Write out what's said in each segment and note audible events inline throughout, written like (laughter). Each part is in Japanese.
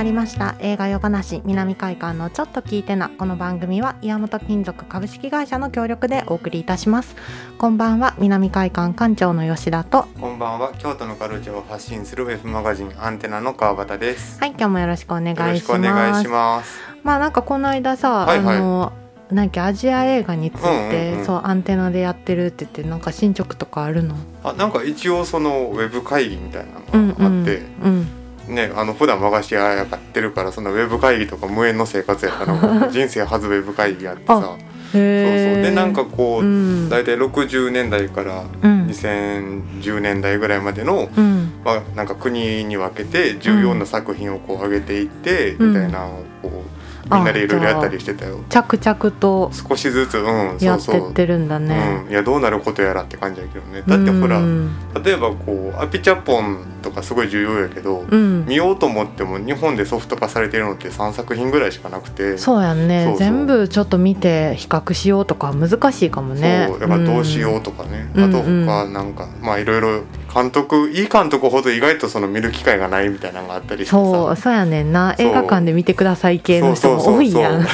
まりました。映画夜話南海館のちょっと聞いてなこの番組は岩本金属株式会社の協力でお送りいたします。こんばんは南海館館長の吉田と。こんばんは京都のカルチャーを発信するウェブマガジンアンテナの川端です。はい今日もよろしくお願いします。よろしくお願いします。まあなんかこの間さ、はいはい。あのなんかアジア映画について、うんうんうん。そうアンテナでやってるって言ってなんか進捗とかあるの？あなんか一応そのウェブ会議みたいなうんのがあって、うんねあの普段和菓子屋やってるからそのウェブ会議とか無縁の生活やったのが人生初ウェブ会議やってさ。あそうそう。でなんかこう、うん。大体60年代からうん。2010年代ぐらいまでの、うん。まあ、なんか国に分けて重要な作品をこう上げていって、うん。みたいなこうみんなでいろいろやったりしてたよ。着々と少しずつ、うん、そやってってるんだね。うん、いやどうなることやらって感じやけどね。だってほらうん。例えばこうアピチャポンとかすごい重要やけど、うん。見ようと思っても日本でソフト化されてるのって3作品ぐらいしかなくて。そうやんね。全部ちょっと見て比較しようとか難しいかもねそう。だからどうしようとかね、うんあと他なんか、まあいろいろ監督いい監督ほど意外とその見る機会がないみたいなのがあったりしてさ。そうそうやねんな。映画館で見てください系の人も多いやん。そ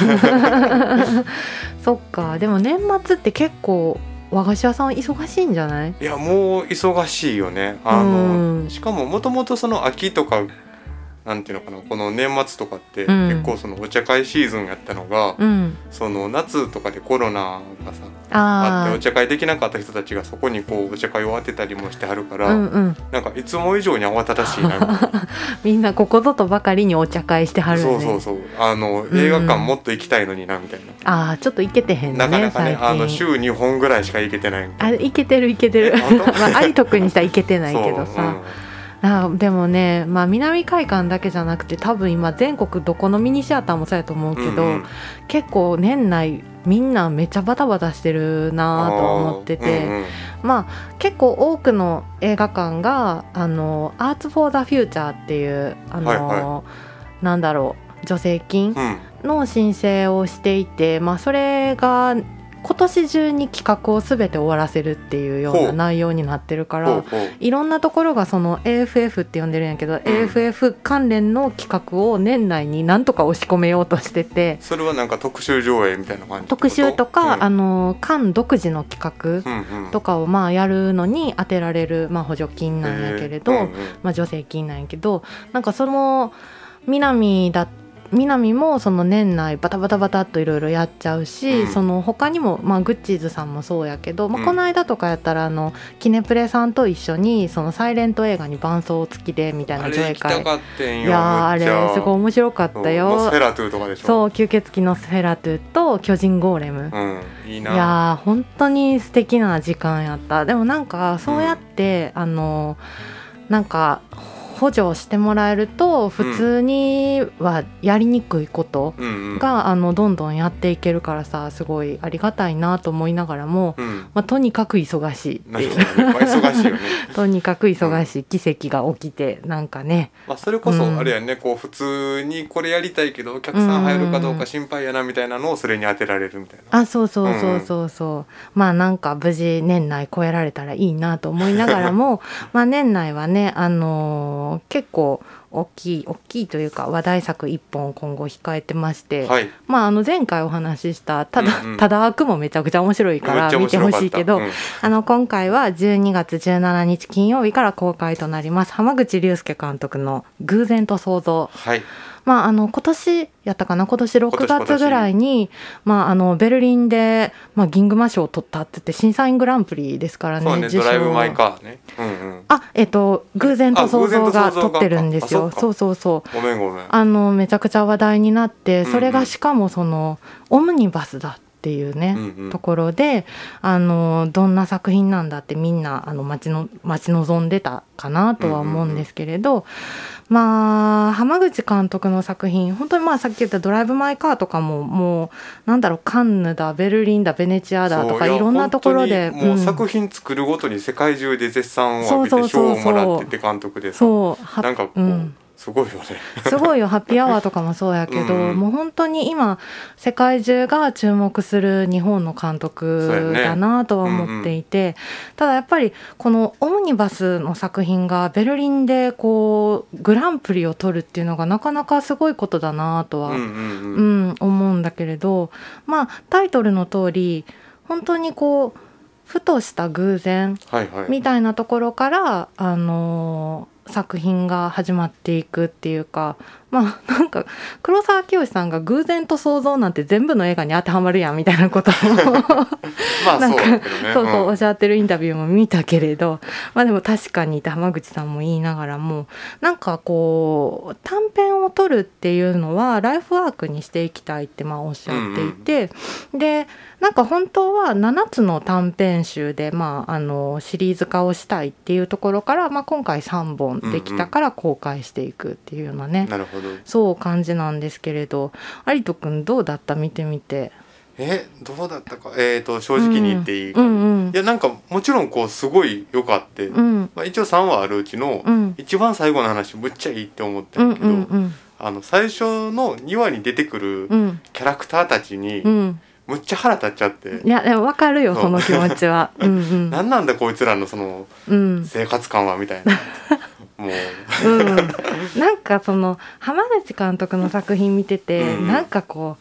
(laughs) そっか。でも年末って結構和菓子屋さん忙しいんじゃない？いやもう忙しいよね。あの、うん。しかももともとその秋とかなんていうのかなこの年末とかってうん。結構そのお茶会シーズンやったのが、うん。その夏とかでコロナがさあってあお茶会できなかった人たちがそこにこうお茶会を当てたりもしてはるかあら、うんうん。なんかいつも以上に慌ただしいな。(laughs) みんなここぞとばかりにお茶会してはるよね。そうそうそう。あの映画館もっと行きたいのになみたいな、ああちょっといけてへんねなかなかねあの週2本ぐらいしか行けてないあいけてるいけてる。(laughs) まあ有徳にしたらいけてなないけどさ、あでもね、まあ、南海館だけじゃなくて多分今全国どこのミニシアターもそうやと思うけど、うんうん。結構年内みんなめっちゃバタバタしてるなと思ってて、うんうん。まあ結構多くの映画館があの「アーツ・フォー・ザ・フューチャー」っていうあの、はいはなんだろう助成金うん。の申請をしていて、まあ、それが今年中に企画を全て終わらせるっていうような内容になってるから。いろんなところがその AFF って呼んでるんやけど、AFF 関連の企画を年内になんとか押し込めようとしててそれはなんか特集上映みたいな感じ特集とか、うん。あの館独自の企画うんうん。とかをまあやるのに当てられる、まあ、補助金なんやけれど、うんうん。まあ、助成金なんやけどなんかその南だ南もその年内バタバタバタっといろいろやっちゃうし、うん。その他にも、まあ、グッチーズさんもそうやけど、まあ、うんこの間とかやったらあのキネプレさんと一緒にそのサイレント映画に伴奏付きでみたいあな上映会。いやーあれすごい面白かったよ。そう吸血鬼のスフェラトゥと巨人ゴーレム。うん。いいやー本当に素敵な時間やった。でもなんかそうやって、あのなんか補助してもらえると普通にはやりにくいことうんうん。が、あのどんどんやっていけるからさすごいありがたいなと思いながらも、うん。まあ、とにかく忙しい。ってい忙しいよね。(laughs) とにかく忙しい奇跡が起きてなんかね。まあそれこそうん。あれやね、こう普通にこれやりたいけどお客さん入るかどうか心配やなみたいなのをそれに当てられるみたいな。あそうそうそうそう。そう、まあなんか無事年内超えられたらいいなと思いながらも (laughs) まあ年内はねあのー結構大きい大きいというか話題作1本今後控えてまして、はい。まああの前回お話ししたただ、うんうん。ただ悪もめちゃくちゃ面白いから見てほしいけど、うん。あの今回は12月17日金曜日から公開となります浜口竜介監督の「偶然と想像」はいまあ、あの今年やったかな？今年6今年月ぐらいに、まあ、あのベルリンで、まあ、銀熊賞を取ったって言って審査員グランプリですからねそうねドライブ・マイ・カーね。うんうん。あえっと偶然と想像あ偶然とが想像が取ってるんですよ。あそうそうそう。ごめんごめん。あのめちゃくちゃ話題になってそれうん。うんがしかもその、オムニバスだっていうね、うんうん。ところであのどんな作品なんだってみんなあの待ちの待ち望んでたかなとは思うんですけれど、まあ浜口監督の作品本当にまあさっき言った「ドライブ・マイ・カー」とかももうなんだろうカンヌだベルリンだベネチアだとかいろんなところでもううん。作品作るごとに世界中で絶賛を浴びて賞をもらってて監督でさ。そう。はなんかこう、うんすごいよね。すごいよ。ハッピーアワーとかもそうやけど、うん。もう本当に今世界中が注目する日本の監督だなとは思っていて、ただやっぱりこのオムニバスの作品がベルリンでこうグランプリを取るっていうのがなかなかすごいことだなとは、うんうんううん。ん、思うんだけれどまあタイトルの通り本当にこうふとした偶然はいはい。みたいなところから、あのー作品が始まっていくっていうかまあなんか黒沢清さんが偶然と想像なんて全部の映画に当てはまるやんみたいなことを (laughs) まあなんかそうそうそうおん。っしゃってるインタビューも見たけれどまあでも確かにって浜口さんも言いながらもなんかこう短編を撮るっていうのはライフワークにしていきたいってまあおっしゃっていて、でなんか本当は7つの短編集で、まあ、あのシリーズ化をしたいっていうところから、まあ、今回3本できたから公開していくっていうようなね、なるほどそう感じなんですけれど有人くんどうだった？見てみて。えどうだったか？えっ、と正直に言っていいか、うんうんいやなんかもちろんこうすごい良かって、うん。まあ、一応3話あるうちのうん。一番最後の話むっちゃいいって思ったうんけど、うんうんあの最初の2話に出てくるうん。キャラクターたちにうん。むっちゃ腹立っちゃって、いやでも分かるよその気持ちは。うんうん。(laughs) なんなんだこいつらのそのうん。生活感はみたいな (laughs) もう。うん、なんかその浜口監督の作品見てて、うんなんかこ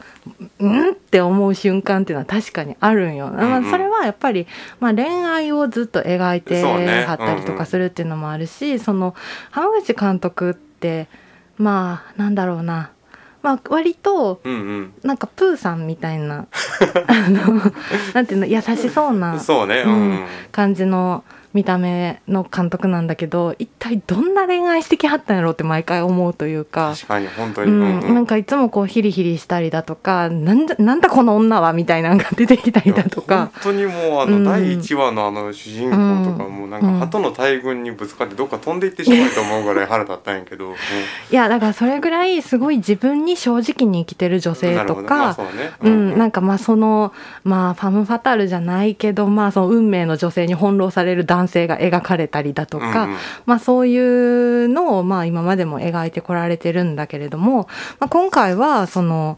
ううんって思う瞬間っていうのは確かにあるんよ、まあ、うんうん。それはやっぱり、まあ、恋愛をずっと描いてはったりとかするっていうのもあるし、その浜口監督ってまあなんだろうな、まあ、割とうんうん。なんかプーさんみたいなあの (laughs) なんていうの優しそうなそうね。ううん。ん、感じの見た目の監督なんだけど一体どんな恋愛してきはったんやろうって毎回思うというか。確かに本当に、うん。うんうん。なんかいつもこうヒリヒリしたりだとかなんだなんだこの女はみたいなのが出てきたりだとか。本当にもうあの、うん。第1話のあの主人公とかもなんかうん。鳩の大群にぶつかってどっか飛んでいってしまうと思うぐらい腹立ったんやけど、う (laughs) んいやだからそれぐらいすごい自分に正直に生きてる女性とかうん、なんかまあそのまあファム・ファタルじゃないけどまあその運命の女性に翻弄される男性が描かれたりだとか、うんうん。まあそういうのをまあ今までも描いてこられてるんだけれども、まあ、今回はその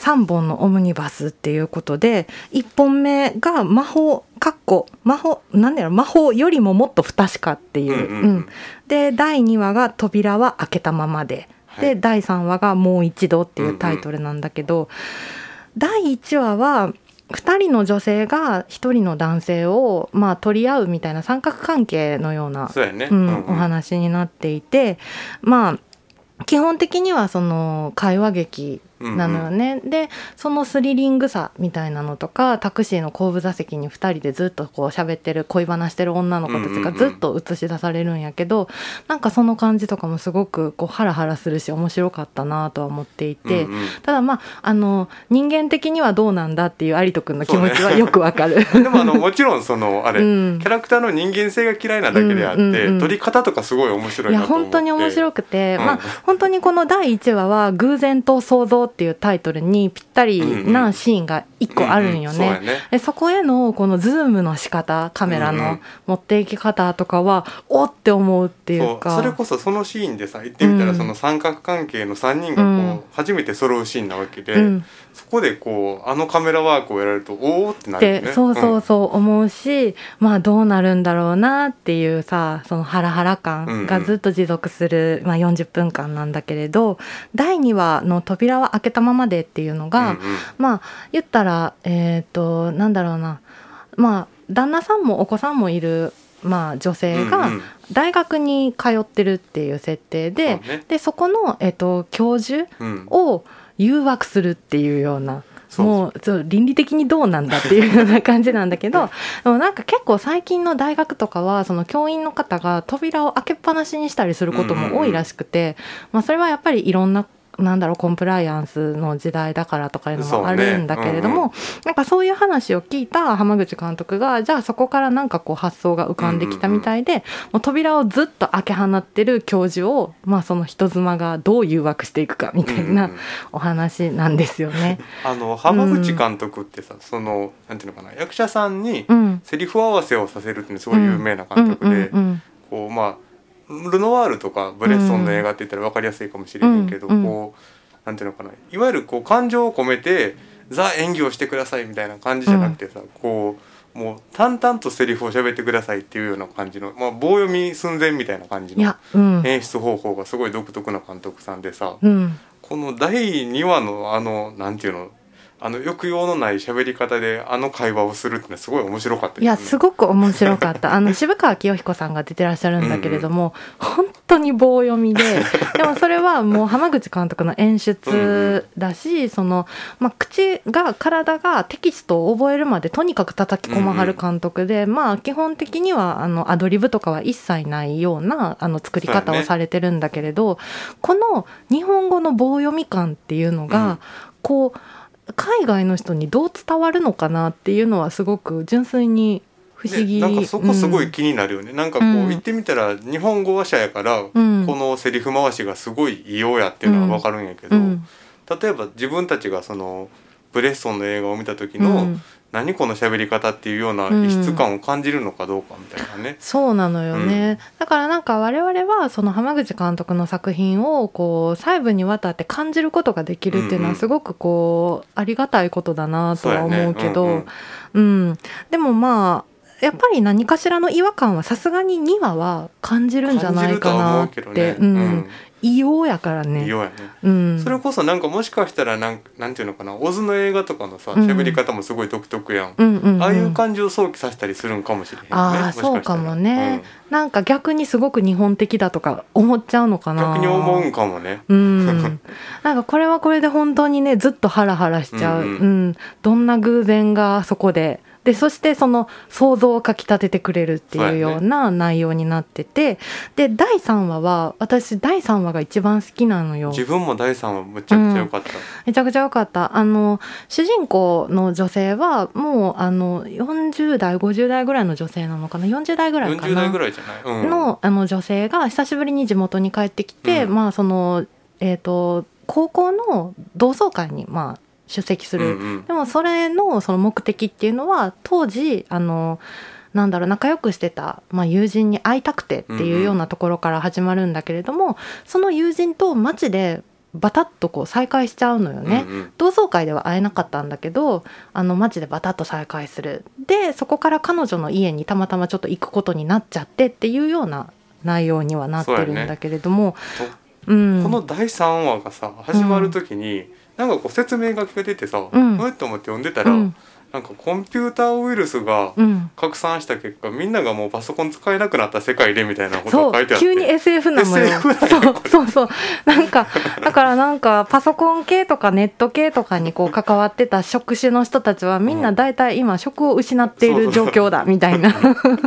3本のオムニバスっていうことで1本目が魔法かっこ魔法なんだろう魔法よりももっと不確かっていう。うんうんうん。うん。で第2話が「扉は開けたままで」はい。で第3話が「もう一度」っていうタイトルなんだけど、第1話は2人の女性が1人の男性をまあ取り合うみたいな三角関係のようなお話になっていてまあ基本的にはその会話劇なのよね、でそのスリリングさみたいなのとかタクシーの後部座席に2人でずっとこう喋ってる恋話してる女の子たちがずっと映し出されるんやけど、なんかその感じとかもすごくこうハラハラするし面白かったなとは思っていて、うんうん。ただまああの人間的にはどうなんだっていう有人君の気持ちはよくわかる。(laughs) でもあのもちろんそのあれ、うん。キャラクターの人間性が嫌いなだけであって、うんうんうん。撮り方とかすごい面白いいやなと思って。本当に面白くて、うん。まあ本当にこの第1話は「偶然と想像」っていうタイトルにぴったりなシーンが1個あるんよね。うんうんそね。でそこへのこのズームの仕方カメラのうんうん。持っていき方とかはおって思うっていうか。そうそれこそそのシーンでさ言ってみたらうん。その三角関係の3人がこう、うん。初めて揃うシーンなわけで、うん。そこでこうあのカメラワークをやられるとおおってなるよね。でそうそうそう思うし、まあどうなるんだろうなっていうさそのハラハラ感がずっと持続する、まあ、40分間なんだけれど第2話の「扉は開けたままで」っていうのうんが、うん。まあ言ったらえっ、となんだろうな。まあ旦那さんもお子さんもいる、まあ、女性がうんうん。大学に通ってるっていう設定で,、そうね。でそこの、えっと教授うん。を誘惑するっていうような。そうもうそう倫理的にどうなんだっていうような感じなんだけど (laughs) でもなんか結構最近の大学とかはその教員の方が扉を開けっぱなしにしたりすることも多いらしくて、まあ、それはやっぱりいろんななんだろうコンプライアンスの時代だからとかいうのもあるんだけれども、なんかそういう話を聞いた浜口監督がじゃあそこからなんかこう発想が浮かんできたみたいで、もう扉をずっと開け放ってる教授を、まあ、その人妻がどう誘惑していくかみたいなうんうん。お話なんですよね。(laughs) あの浜口監督ってさ、そのなんていうのかな役者さんにうん。セリフ合わせをさせるっていうのすごい有名な監督で、うんうん。こうまあルノワールとかブレッソンの映画って言ったら分かりやすいかもしれへんけど、うんこうなんていうのかな。いわゆるこう感情を込めてザ演技をしてくださいみたいな感じじゃなくてさ、こうもう淡々とセリフを喋ってくださいっていうような感じの、まあ、棒読み寸前みたいな感じの演出方法がすごい独特な監督さんでさ、うん。この第2話のあのなんていうのあの抑揚のない喋り方であの会話をするってのはすごい面白かったいやすごく面白かった。(laughs) あの渋川清彦さんが出てらっしゃるんだけれども、本当に棒読みで (laughs) でもそれはもう浜口監督の演出だし、その、まあ、口が体がテキストを覚えるまでとにかく叩き込まはる監督で、まあ基本的にはあのアドリブとかは一切ないようなあの作り方をされてるんだけれど、この日本語の棒読み感っていうのが、うん。こう海外の人にどう伝わるのかなっていうのはすごく純粋に不思議、ねなんかそこすごうんい気になるよね、なんかこううん。言ってみたら日本語話者やから、うん。このセリフ回しがすごい異様やっていうのは分かるんやけど、うん。例えば自分たちがそのブレッソンの映画を見た時の、うん何この喋り方っていうような異質感を感じるのかどうかみたいなね。そうなのよね、うん。だからなんか我々はその浜口監督の作品をこう細部にわたって感じることができるっていうのうんうんはすごくこうありがたいことだなとは思うけど。そうんでもまあやっぱり何かしらの違和感はさすがに2話は感じるんじゃないかなって、異様やからね。うん異様やね。うん、それこそなんかもしかしたらなんなんていうのかなオズの映画とかのさうん。喋り方もすごい独特やん、うんうんうん。ああいう感じを想起させたりするんかもしれへんねあそうかもね。なんか逆にすごく日本的だとか思っちゃうのかうんな。逆に思うんかもね。うん、なんかこれはこれで本当にねずっとハラハラしちゃう、ううんん。うん。どんな偶然がそこででそしてその想像をかきたててくれるっていうような内容になってて、で第3話は私第3話が一番好きなのよ。自分も第三話むちゃくちゃ良かった、めちゃくちゃ良かった。あの主人公の女性はもうあの40代50代ぐらいの女性なのかな？40代ぐらいかな？40代ぐらいじゃない、うん、のあの女性が久しぶりに地元に帰ってきて、うん。まあそのえっ、と高校の同窓会にまあ出席する、うんうん。でもそれのその目的っていうのは当時あのなんだろう仲良くしてた、まあ、友人に会いたくてっていうようなところから始まるんだけれども、その友人と街でバタッとこう再会しちゃうのよね。うんうん。同窓会では会えなかったんだけどあの街でバタッと再会する。でそこから彼女の家にたまたまちょっと行くことになっちゃってっていうような内容にはなってるんだけれども。う、ん、この第3話がさ始まる時に、なんかこう説明書きが出てさ、うん。うえっと思って読んでたら、うんなんかコンピューターウイルスがうん、拡散した結果みんながもうパソコン使えなくなった世界でみたいなことが書いてあって。急に SF なのよ。そうそうそう。なんかだからなんかパソコン系とかネット系とかにこう関わってた職種の人たちはみんな大体今職を失っている状況だみたいな。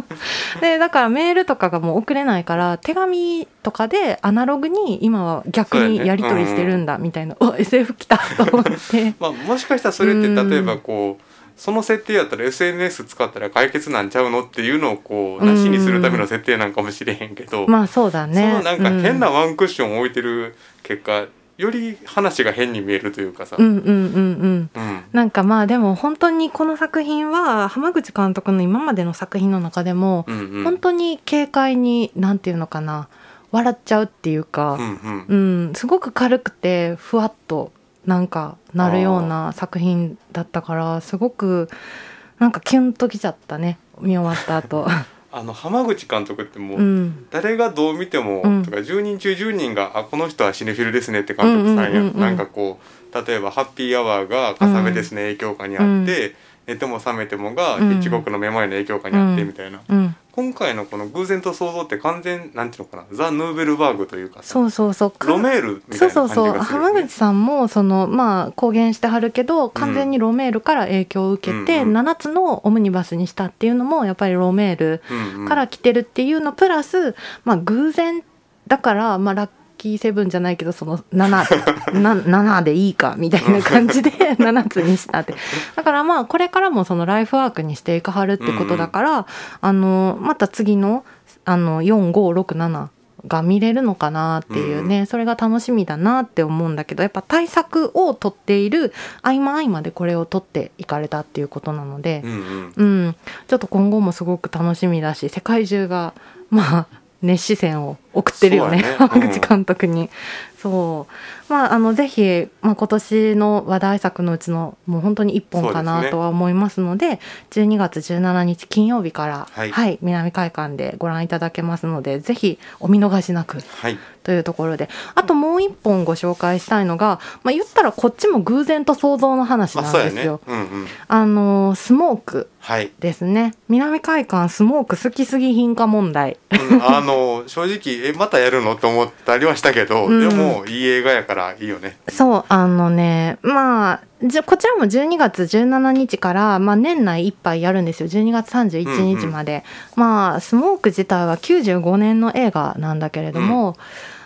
(laughs) でだからメールとかがもう送れないから手紙とかでアナログに今は逆にやり取りしてるんだみたいな、うわ SF 来たと思って。(laughs) まあ、もしかしたらそれってうん例えばこうその設定やったら SNS 使ったら解決なんちゃうのっていうのをこうなしにするための設定なんかもしれへんけど、まあそうだね。そのなんか変なうんワンクッションを置いてる結果より話が変に見えるというかさ、うんうんうんうん。うん。なんかまあでも本当にこの作品は浜口監督の今までの作品の中でも本当に軽快になんていうのかな笑っちゃうっていううか、んうん。うん。すごく軽くてふわっとなんかなるような作品だったからすごくなんかキュンときちゃったね。見終わった後。(laughs) あの浜口監督ってもう、うん。誰がどう見ても、うん。とか10人中10人が「あこの人はシネフィルですね」って監督さんや、なんかこう例えば「ハッピーアワー」が「かさめですね」影響下にあって「寝ても覚めても」が「うん。ヒッチコックのめまいの影響下にあって」うんみたいな、うん今回のこの「偶然と想像」って完全なんていうのかなザ・ヌーベルバーグというかさそうそうそう。ロメールみたそいうな感じそうそうがするよね、浜口さんもそのまあ公言してはるけど完全にロメールから影響を受けて、うんうん。7つのオムニバスにしたっていうのもやっぱりロメールから来てるっていうのプラス、まあ、偶然だから、まあ、ラッキーセブンじゃないけどその 7, な7でいいかみたいな感じで (laughs) 7つにしたって。だからまあこれからもそのライフワークにしていかはるってことだから、あのまた次のあの4567が見れるのかなっていうね、それが楽しみだなって思うんだけどやっぱ対策を取っている合間合間でこれを取っていかれたっていうことなのでう、んうん。うん、ちょっと今後もすごく楽しみだし世界中がまあ熱視線を送ってるよね。ね。浜 (laughs) 口監督に。そう。まああのぜひ、まあ、今年の話題作のうちのもう本当に一本かなとは思いますので12月17日金曜日から、はい。南海館でご覧いただけますのでぜひお見逃しなくはい。というところで。あともう一本ご紹介したいのが、まあ、言ったらこっちも偶然と想像の話なんですよ。うんうん。あのスモークはい、ですね。南海館スモーク好きすぎ品か問題。うんあの正直えまたやるの？って思ったりはしたけど、うん。でもいい映画やからいいよね。そうあのねまあじゃこちらも12月17日から、まあ、年内いっぱいやるんですよ。12月31日まで、まあスモーク自体は95年の映画なんだけれども、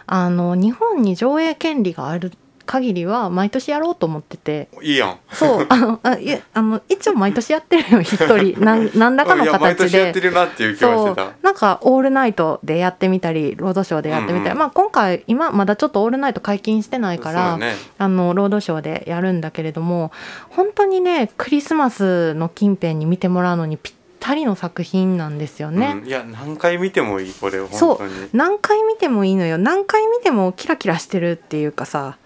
あの日本に上映権利がある限りは毎年やろうと思ってて。いいやん。そう。あのあいえあの一応毎年やってるよ一人。(laughs) なん何らかの形で。年やって。るなっていう気はしそう。てたなんかオールナイトでやってみたりロードショーでやってみたり、うんうん。まあ今回今まだちょっとオールナイト解禁してないから、ね。あのロードショーでやるんだけれども本当にねクリスマスの近辺に見てもらうのにぴったりの作品なんですよね。うん、いや何回見てもいいこれそう本当に。何回見てもいいのよ。何回見てもキラキラしてるっていうかさ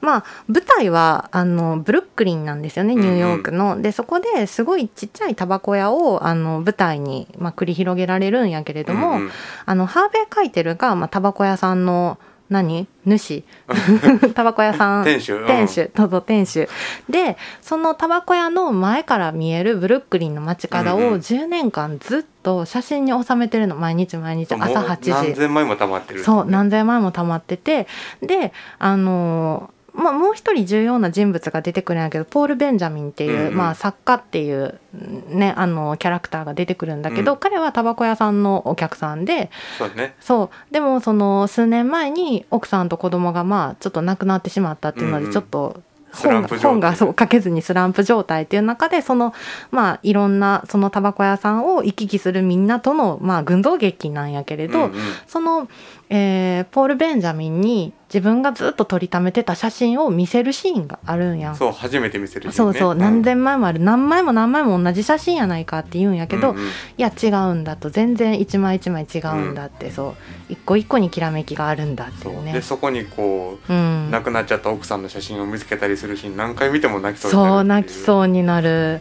まあ舞台はあのブルックリンなんですよねニューヨークの。でそこですごいちっちゃいタバコ屋をあの舞台に、まあ、繰り広げられるんやけれども、うんうん。あのハーベイ・カイテルが、まあ、タバコ屋さんの何？主。(laughs) タバコ屋さん。店主。うん。店主。どうぞ店主。でそのタバコ屋の前から見えるブルックリンの街角をうんうん。10年間ずっと写真に収めてるの毎日毎日朝もう8何時。千枚も溜まってるそう何千枚も溜まってて。であのーまあ、もう一人重要な人物が出てくるんやけどポール・ベンジャミンっていう、うんうん。まあ、作家っていう、ね、あのキャラクターが出てくるんだけど、うん。彼はタバコ屋さんのお客さんでそうだね。そう。でもその数年前に奥さんと子供がまあちょっと亡くなってしまったっていうのうんうん。でちょっとスラ本が本がそう書けずにスランプ状態っていう中でそのまあいろんなそのタバコ屋さんを行き来するみんなとのまあ群像劇なんやけれど、うんうん。その、えーポール・ベンジャミンに自分がずっと撮りためてた写真を見せるシーンがあるんや。ん。そう初めて見せるシーンね。そうそう、ん。何千枚もある。何枚も何枚も同じ写真やないかって言うんやけど、うんうん。いや違うんだと。全然一枚一枚違うんだって、そう。一個一個にきらめきがあるんだってそいうう。ねで。そこにこう、うん、亡くなっちゃった奥さんの写真を見つけたりするシーン何回見ても泣きそうそうになる泣きそうになる。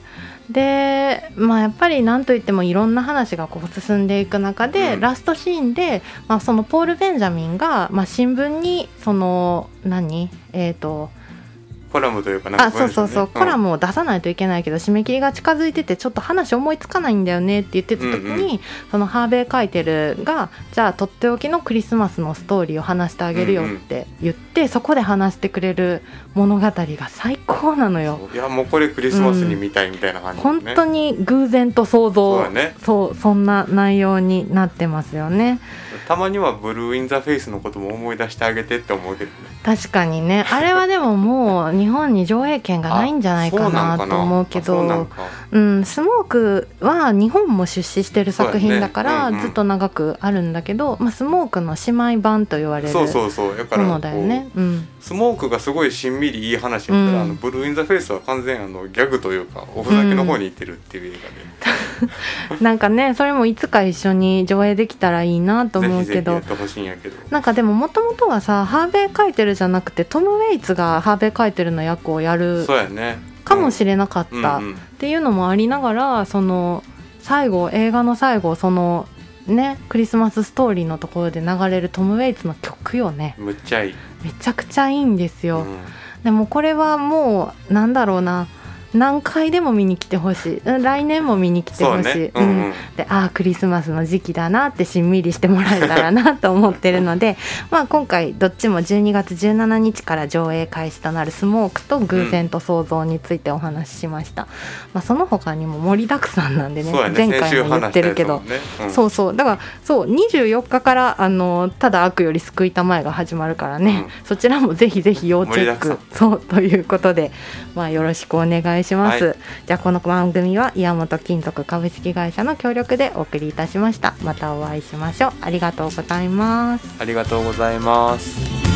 でまあやっぱり何といってもいろんな話がこう進んでいく中で、うん。ラストシーンで、まあ、そのポール・ベンジャミンが、まあ、新聞にその何？えっ、とコラムというかあそうそうそう、コラムムを出さないといけないけど締め切りが近づいててちょっと話思いつかないんだよねって言ってた時に、うんうそのハーベイ・カイテルがじゃあとっておきのクリスマスのストーリーを話してあげるよって言って、そこで話してくれる物語が最高なのよ。いやもうこれクリスマスに見たいみたいな感じ、ね。本当に偶然と想像そうだね。そうそんな内容になってますよね。たまにはブルー・イン・ザ・フェイスのことも思い出してあげてって思うけどね。確かにね。あれはでももう日本に上映権がないんじゃないかなと思うけどかうん、スモークは日本も出資してる作品だからずっと長くあるんだけど、まあ、スモークの姉妹版と言われるものだよね。うん、スモークがすごいしんみりいい話やったら、うん。あのブルー・イン・ザ・フェイスは完全あのギャグというかおふざけの方に行ってるっていう映 (laughs) なんかねそれもいつか一緒に上映できたらいいなと画で、思うけど。なんかでももともとはさハーベイ・カイテルじゃなくてトム・ウェイツがハーベイ・カイテルの役をやるかもしれなかったっていうのもありながらその最後映画の最後そのねクリスマスストーリーのところで流れるトム・ウェイツの曲よね。むっちゃいい、めちゃくちゃいいんですよ、うん。でもこれはもうなんだろうな何回でも見に来てほしい。うん来年も見に来てほしい、ね。うん。うんでああクリスマスの時期だなってしんみりしてもらえたらなと思ってるので (laughs) まあ今回どっちも12月17日から上映開始となる「スモーク」と「偶然と想像」についてお話ししました、まあ、その他にも盛りだくさんなんでねね。前回も言ってるけど。もんね、うん。そうそう。だからそう24日からあのただ悪より救いたまえが始まるからね、うそちらもぜひぜひ要チェック。そうということでまあよろしくお願いします、はい。じゃあこの番組は岩本金属株式会社の協力でお送りいたしました。またお会いしましょう。ありがとうございます。ありがとうございます